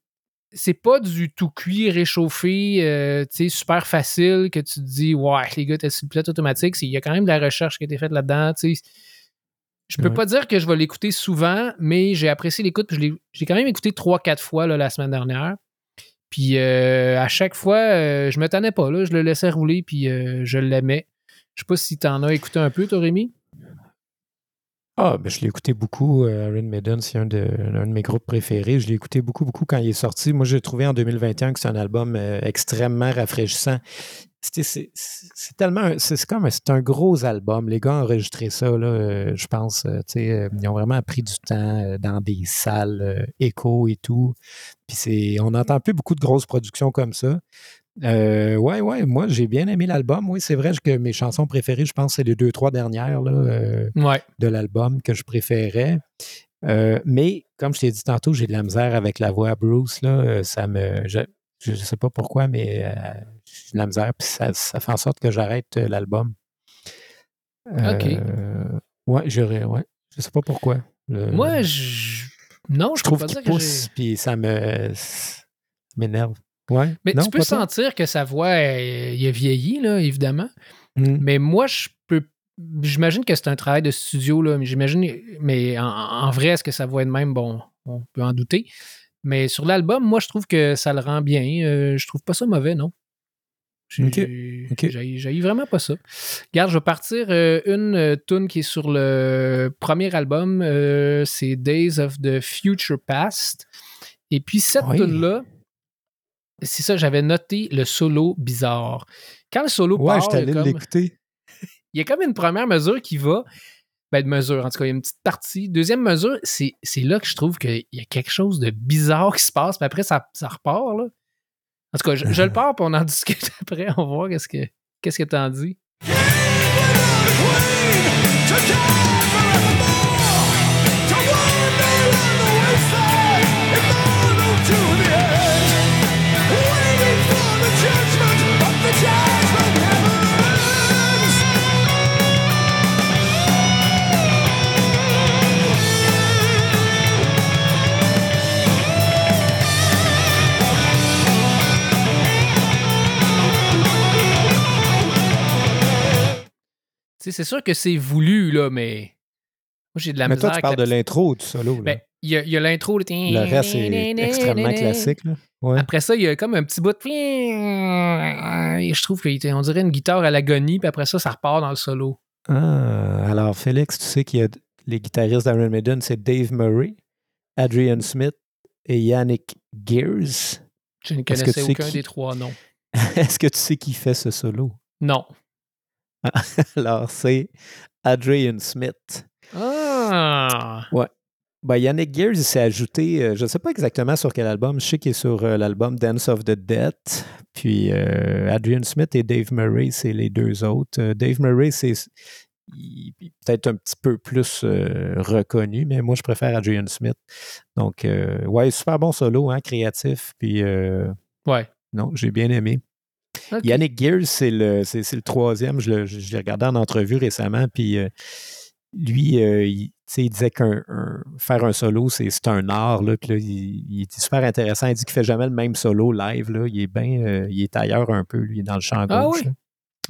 c'est pas du tout cuit, réchauffé, euh, tu sais, super facile que tu te dis, ouais, les gars, t'es sur le pilote automatique. Il y a quand même de la recherche qui a été faite là-dedans. Je peux Ouais. pas dire que je vais l'écouter souvent, mais j'ai apprécié l'écoute. puis je l'ai- J'ai quand même écouté 3-4 fois là, la semaine dernière. Puis euh, à chaque fois, euh, je me tannais pas. Là, je le laissais rouler, puis euh, je l'aimais. Je sais pas si t'en as écouté un peu, toi, Rémi. Ah, ben, je l'ai écouté beaucoup. euh, Iron Maiden, c'est un de, un de mes groupes préférés. Je l'ai écouté beaucoup, beaucoup quand il est sorti. Moi, j'ai trouvé en 2021 que c'est un album euh, extrêmement rafraîchissant. C'est tellement. C'est comme c'est un gros album. Les gars ont enregistré ça, là, euh, je pense. tu ils ont vraiment pris du temps dans des salles écho et tout. Puis on n'entend plus beaucoup de grosses productions comme ça. Euh, ouais, ouais, moi j'ai bien aimé l'album. Oui, c'est vrai que mes chansons préférées, je pense, c'est les deux, trois dernières. Là, euh, Ouais. de l'album que je préférais. Euh, mais comme je t'ai dit tantôt, j'ai de la misère avec la voix à Bruce. Là, ça me, je ne sais pas pourquoi, mais j'ai de la misère. Puis ça, ça fait en sorte que j'arrête l'album. OK. Ouais, j'aurais. Ouais, je sais pas pourquoi. Le- Moi, je. Non, je, je trouve qu'il pousse, puis ça me ça m'énerve. Ouais. Mais non, tu peux toi? sentir que sa voix, euh, il a vieilli, là, évidemment. Hmm. Mais moi, je peux. J'imagine que c'est un travail de studio, là. Mais j'imagine. Mais en, en vrai, est-ce que sa voix est de même? Bon, on peut en douter. Mais sur l'album, moi, je trouve que ça le rend bien. Euh, je trouve pas ça mauvais, non? J'ai Ok, j'ai- ok. j'ai- j'ai vraiment pas ça. Regarde, je vais partir euh, une euh, tune qui est sur le premier album. euh, c'est Days of the Future Past. Et puis cette Oui. tune-là, c'est ça, j'avais noté le solo bizarre. Quand le solo Ouais, part, il y a allé comme- l'écouter. il y a comme une première mesure qui va. Ben, de mesure, en tout cas, il y a une petite partie. Deuxième mesure, c'est c'est là que je trouve qu'il y a quelque chose de bizarre qui se passe, puis après, ça, ça repart, là. En tout cas, je, je le pars, puis on en discute après. On va voir qu'est-ce que qu'est-ce que t'en dis. C'est sûr que c'est voulu, là, mais moi, j'ai de la Mais misère toi, tu parles de la l'intro du solo. Ben, il y a, l'intro. Le... le reste est extrêmement classique. Là. Ouais. Après ça, il y a comme un petit bout de... Et je trouve qu'on dirait une guitare à l'agonie, puis après ça, ça repart dans le solo. Ah, alors, Félix, tu sais qu'il y a les guitaristes d'Iron Maiden, c'est Dave Murray, Adrian Smith et Yannick Gears. Je ne connaissais aucun qui- des trois noms. Est-ce que tu sais qui fait ce solo? Non. Alors, c'est Adrian Smith. Ah! Ben, Yannick Gears, il s'est ajouté, euh, je ne sais pas exactement sur quel album, je sais qu'il est sur euh, l'album Dance of the Dead. Puis euh, Adrian Smith et Dave Murray, c'est les deux autres. Dave Murray, c'est peut-être un petit peu plus reconnu, mais moi, je préfère Adrian Smith. Donc, euh, ouais, super bon solo, hein, créatif. Puis, Ouais. non, j'ai bien aimé. Yannick Gears, c'est le, c'est, c'est le troisième. Je, le- je- je l'ai regardé en entrevue récemment. Puis euh, lui, euh, il, disait qu'un un- faire un solo, c'est, c'est un art. Là, puis là, il, il est super intéressant. Il dit qu'il fait jamais le même solo live. Là. Il est bien, euh, il est ailleurs un peu, lui, dans le champ Ah gauche. oui?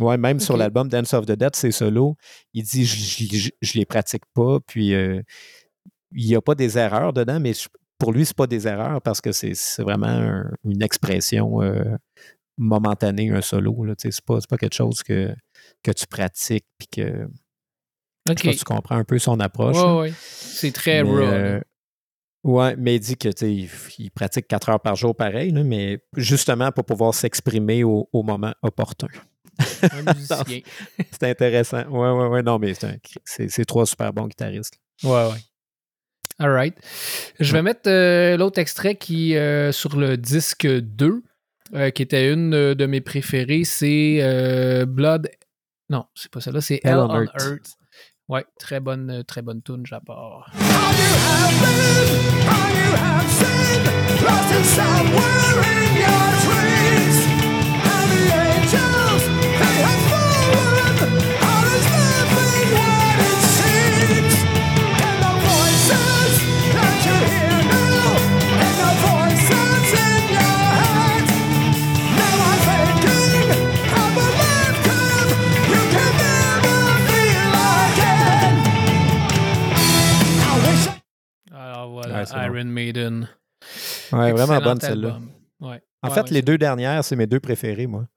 Ouais, même sur l'album Dance of the Dead, c'est solo. Il dit je, je les pratique pas. Puis il n'y a pas des erreurs dedans, mais je- pour lui, c'est pas des erreurs parce que c'est, c'est vraiment un- une expression euh, momentanée, un solo. Là, c'est, pas, pas quelque chose que, que tu pratiques puis que tu comprends un peu son approche. Ouais, ouais. C'est très Mais, raw. euh, ouais, mais il dit que il, il pratique quatre heures par jour pareil, là, mais justement pour pouvoir s'exprimer au, au moment opportun. Un musicien. C'est intéressant. Ouais, ouais, ouais. Non, mais c'est, trois super bons guitaristes. Ouais, ouais. All right. Je vais mettre euh, l'autre extrait qui euh, sur le disque 2, euh, qui était une de mes préférées. C'est euh, Blood. Non, c'est pas celle-là, c'est Hell, Hell on Earth. Earth. Ouais, très bonne, euh, très bonne tune, j'apporte. Alors Iron Maiden. Ouais, vraiment bonne celle-là. Ouais. En Ouais, fait, les deux dernières, c'est mes deux préférés, moi.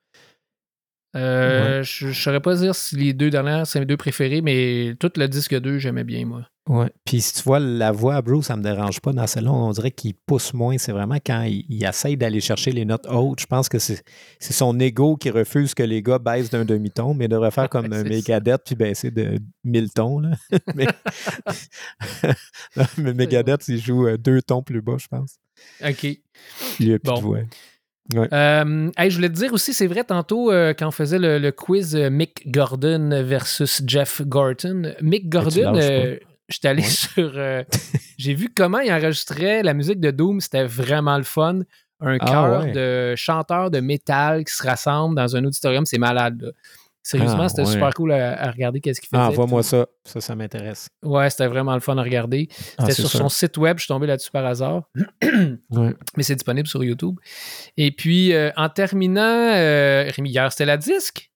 Euh, Je ne saurais pas dire si les deux dernières, c'est mes deux préférés, mais tout le disque 2, j'aimais bien, moi. Ouais. Puis si tu vois la voix à Bruce, ça me dérange pas. Dans celle-là, on dirait qu'il pousse moins. C'est vraiment quand il, il essaye d'aller chercher les notes hautes. Je pense que c'est son ego qui refuse que les gars baissent d'un demi-ton, mais il devrait faire comme un Megadeth puis baisser de 1000 tons. Là. mais Non, mais Megadeth, il joue euh, deux tons plus bas, je pense. OK. Il a plus Bon. de voix. Euh, hey, je voulais te dire aussi, c'est vrai, tantôt, euh, quand on faisait le, le quiz euh, Mick Gordon versus Jeff Gorton, Mick Gordon, j'étais allé Ouais. sur. euh, J'ai vu comment il enregistrait la musique de Doom, c'était vraiment le fun. Un Ah, chœur ouais. de chanteurs de métal qui se rassemblent dans un auditorium, c'est malade. là. Sérieusement, Ah, c'était ouais. super cool à, à regarder qu'est-ce qu'il faisait. Ah, envoie-moi ça. Ça, ça m'intéresse. Ouais, c'était vraiment le fun à regarder. Ah, C'était sur son site web, je suis tombé là-dessus par hasard. Ouais. mais c'est disponible sur YouTube. Et puis, euh, en terminant, euh, Rémi, hier, c'était la disque.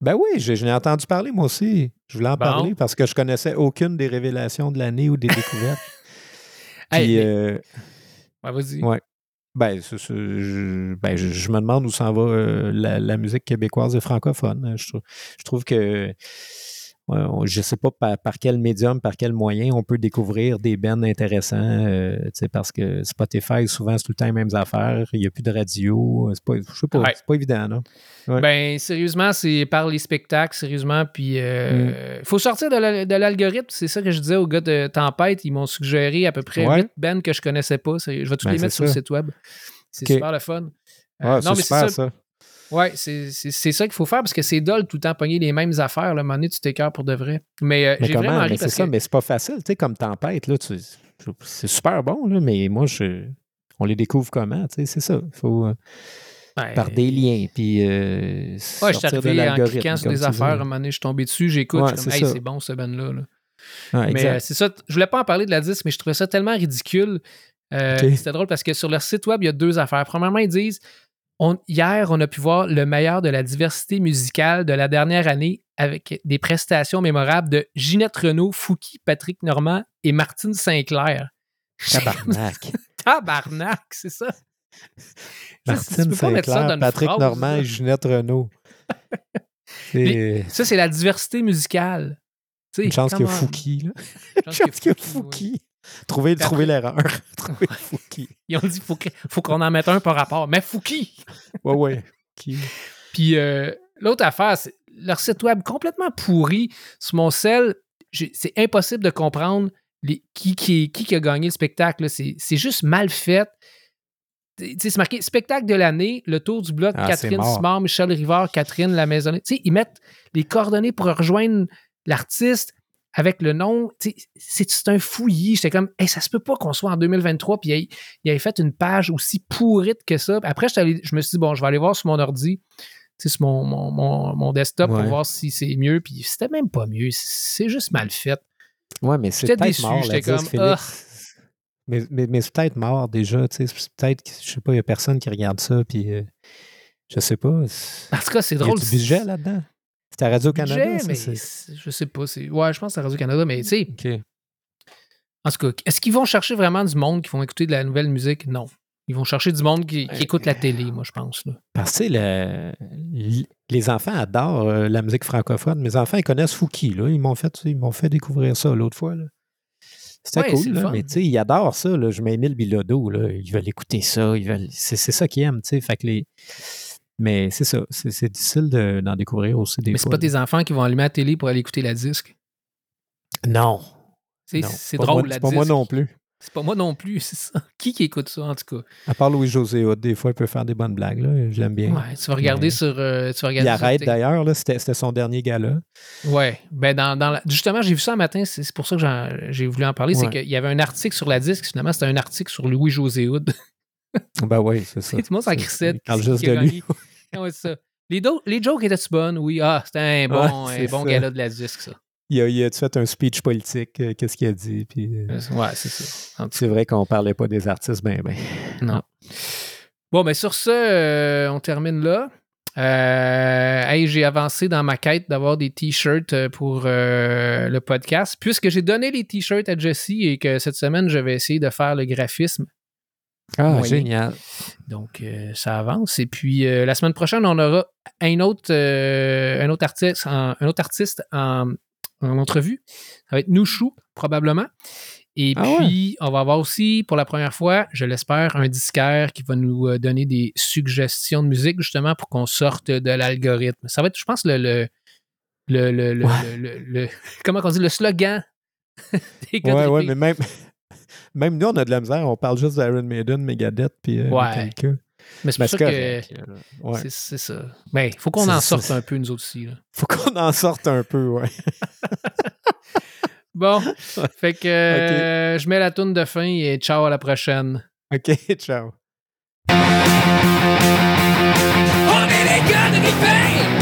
Ben oui, je, je l'ai entendu parler, moi aussi. Je voulais en Bon. parler parce que je connaissais aucune des révélations de l'année ou des découvertes. Hey, Puis, mais- euh, Ouais, vas-y. Ouais. Ben, je, ben, je, je me demande où s'en va euh, la, la musique québécoise et francophone. Je, trou- je trouve que je ne sais pas par, par quel médium, par quel moyen on peut découvrir des bands intéressants. euh, parce que Spotify, souvent, c'est tout le temps les mêmes affaires. Il n'y a plus de radio. C'est pas, je sais pas, Ouais. c'est pas évident, non? Ouais. Ben, sérieusement, c'est par les spectacles, sérieusement. Puis, il faut sortir de la- de l'algorithme. C'est ça que je disais aux gars de Tempête. Ils m'ont suggéré à peu près Ouais. 8 bands que je connaissais pas. Je vais tous Ben, les mettre sur le site web. C'est super le fun. Euh, c'est non, mais c'est super, ça. ça. Ouais, c'est ça qu'il faut faire parce que c'est dole tout le temps pogner les mêmes affaires. Là, à un moment donné, tu t'écœures pour de vrai. Mais, euh, Mais j'ai comment? vraiment ri Mais c'est ça, que. mais c'est pas facile. Tu sais, comme Tempête, là, tu- c'est super bon, là, mais moi, je, on les découvre comment? Tu sais, c'est ça. Il faut... euh, ben, par des liens, puis Ouais, euh, je suis arrivé en cliquant sur des affaires. À un moment donné, je suis tombé dessus, j'écoute. Ouais, je suis comme, c'est hey, c'est bon ce band-là. là. Ouais, Mais euh, c'est ça, je voulais pas en parler de la disque, mais je trouvais ça tellement ridicule. Euh. C'était drôle parce que sur leur site web, il y a deux affaires. Premièrement, ils disent on- hier, on a pu voir le meilleur de la diversité musicale de la dernière année avec des prestations mémorables de Ginette Renault, Fouki, Patrick Normand et Martine Sinclair. Tabarnak. Tabarnak, c'est ça. Martine Sinclair, Patrick phrase, Normand et Ginette Renault. Ça, c'est la diversité musicale. Tu sais, une chance qu'il y a Fouki. Là. Une chance qu'il y a Fouki, trouver après- l'erreur. Fouki. Ils ont dit faut faut qu'on en mette un par rapport. Mais Fouki! Ouais, ouais. Fouki. Puis euh, l'autre affaire, c'est leur site web complètement pourri. Sur mon sel, c'est impossible de comprendre les- qui, qui, a gagné le spectacle. C'est juste mal fait. Tu sais, C'est marqué spectacle de l'année, le tour du bloc, Ah, Catherine. Simard, Michel Rivard, Catherine La Maisonnée. Tu sais, ils mettent les coordonnées pour rejoindre l'artiste avec le nom, c'est un fouillis. J'étais comme, hey, ça se peut pas qu'on soit en 2023, puis il, avait fait une page aussi pourrite que ça. Après, allé- je me suis dit, bon, je vais aller voir sur mon ordi, sur mon, mon, mon, mon desktop Ouais. pour voir si c'est mieux. Puis c'était même pas mieux. C'est juste mal fait. Ouais, mais c'est peut-être mort, j'étais comme. Félix. Mais, mais, mais c'est peut-être mort déjà, Peut-être, je sais pas, il y a personne qui regarde ça, puis euh, je sais pas. En tout cas, c'est Il y a drôle. du budget là-dedans? C'était à Radio-Canada, ça, mais je sais pas. c'est- Ouais, je pense que c'est Radio-Canada, mais tu sais, en tout cas, est-ce qu'ils vont chercher vraiment du monde qui vont écouter de la nouvelle musique? Non. Ils vont chercher du monde qui, écoute la télé, moi, je pense. Là. Parce que le- les enfants adorent euh, la musique francophone. Mes enfants, ils connaissent Fouki. Là. Ils m'ont fait, ils m'ont fait découvrir ça l'autre fois. C'était Ouais, cool, là, mais tu sais, ils adorent ça. Là. Je mets Émile Bilodeau. Là. Ils veulent écouter ça. Ils veulent... C'est, c'est ça qu'ils aiment. tu sais. Fait que les... Mais c'est ça. C'est, difficile de- d'en découvrir aussi des mais c'est pas tes enfants qui vont allumer la télé pour aller écouter la disque? Non. C'est drôle, moi- la C'est pas moi disque. non plus. C'est pas moi non plus, c'est ça. Qui qui écoute ça, en tout cas? À part Louis-José des fois, il peut faire des bonnes blagues. Là. Je l'aime bien. Ouais, tu vas regarder Mais- sur. euh, tu vas regarder Il arrête d'ailleurs. là. C'était, c'était son dernier gala. Ouais. Ben dans, dans la- Justement, j'ai vu ça un matin, c'est pour ça que j'ai voulu en parler. C'est qu'il y avait un article sur la disque, finalement, c'était un article sur Louis-José Hood. Ben oui, c'est ça. Tout le monde s'en crissait. Parle juste de lui. ouais, c'est ça. Les, do- les jokes étaient-tu bonnes? Oui. Ah, c'était un bon, Ouais, un c'est bon ça. gala de la disque, ça. Il a, il a fait un speech politique, euh, qu'est-ce qu'il a dit. Puis, euh, Ouais, c'est ça. C'est vrai qu'on parlait pas des artistes, ben, ben. Non. Bon, mais sur ce, euh, on termine là. Euh, hey, j'ai avancé dans ma quête d'avoir des t-shirts euh, pour euh, le podcast. Puisque j'ai donné les t-shirts à Jesse et que cette semaine, je vais essayer de faire le graphisme. Ah, Moyen. génial. Donc, euh, ça avance. Et puis, euh, la semaine prochaine, on aura un autre, euh, un autre artiste, en, un autre artiste en, en entrevue. Ça va être Nouchou, probablement. Et Ah ouais? puis, on va avoir aussi, pour la première fois, je l'espère, un disquaire qui va nous donner des suggestions de musique, justement, pour qu'on sorte de l'algorithme. Ça va être, je pense, le. le le, le, le, Ouais. comment on dit, le slogan des Ouais, ouais, mais même, même nous, on a de la misère. On parle juste d'Iron Maiden, Megadeth, puis euh. Mais c'est ben, sûr que. C'est ça. Mais il ben, faut qu'on en sorte un peu, nous aussi. Il faut qu'on en sorte un peu, ouais. bon. Fait que euh, je mets la toune de fin et ciao à la prochaine. OK, ciao. On est les gars de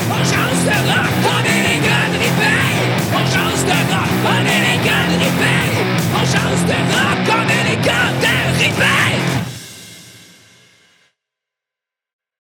On de rock! On est les gars de On de rock! On est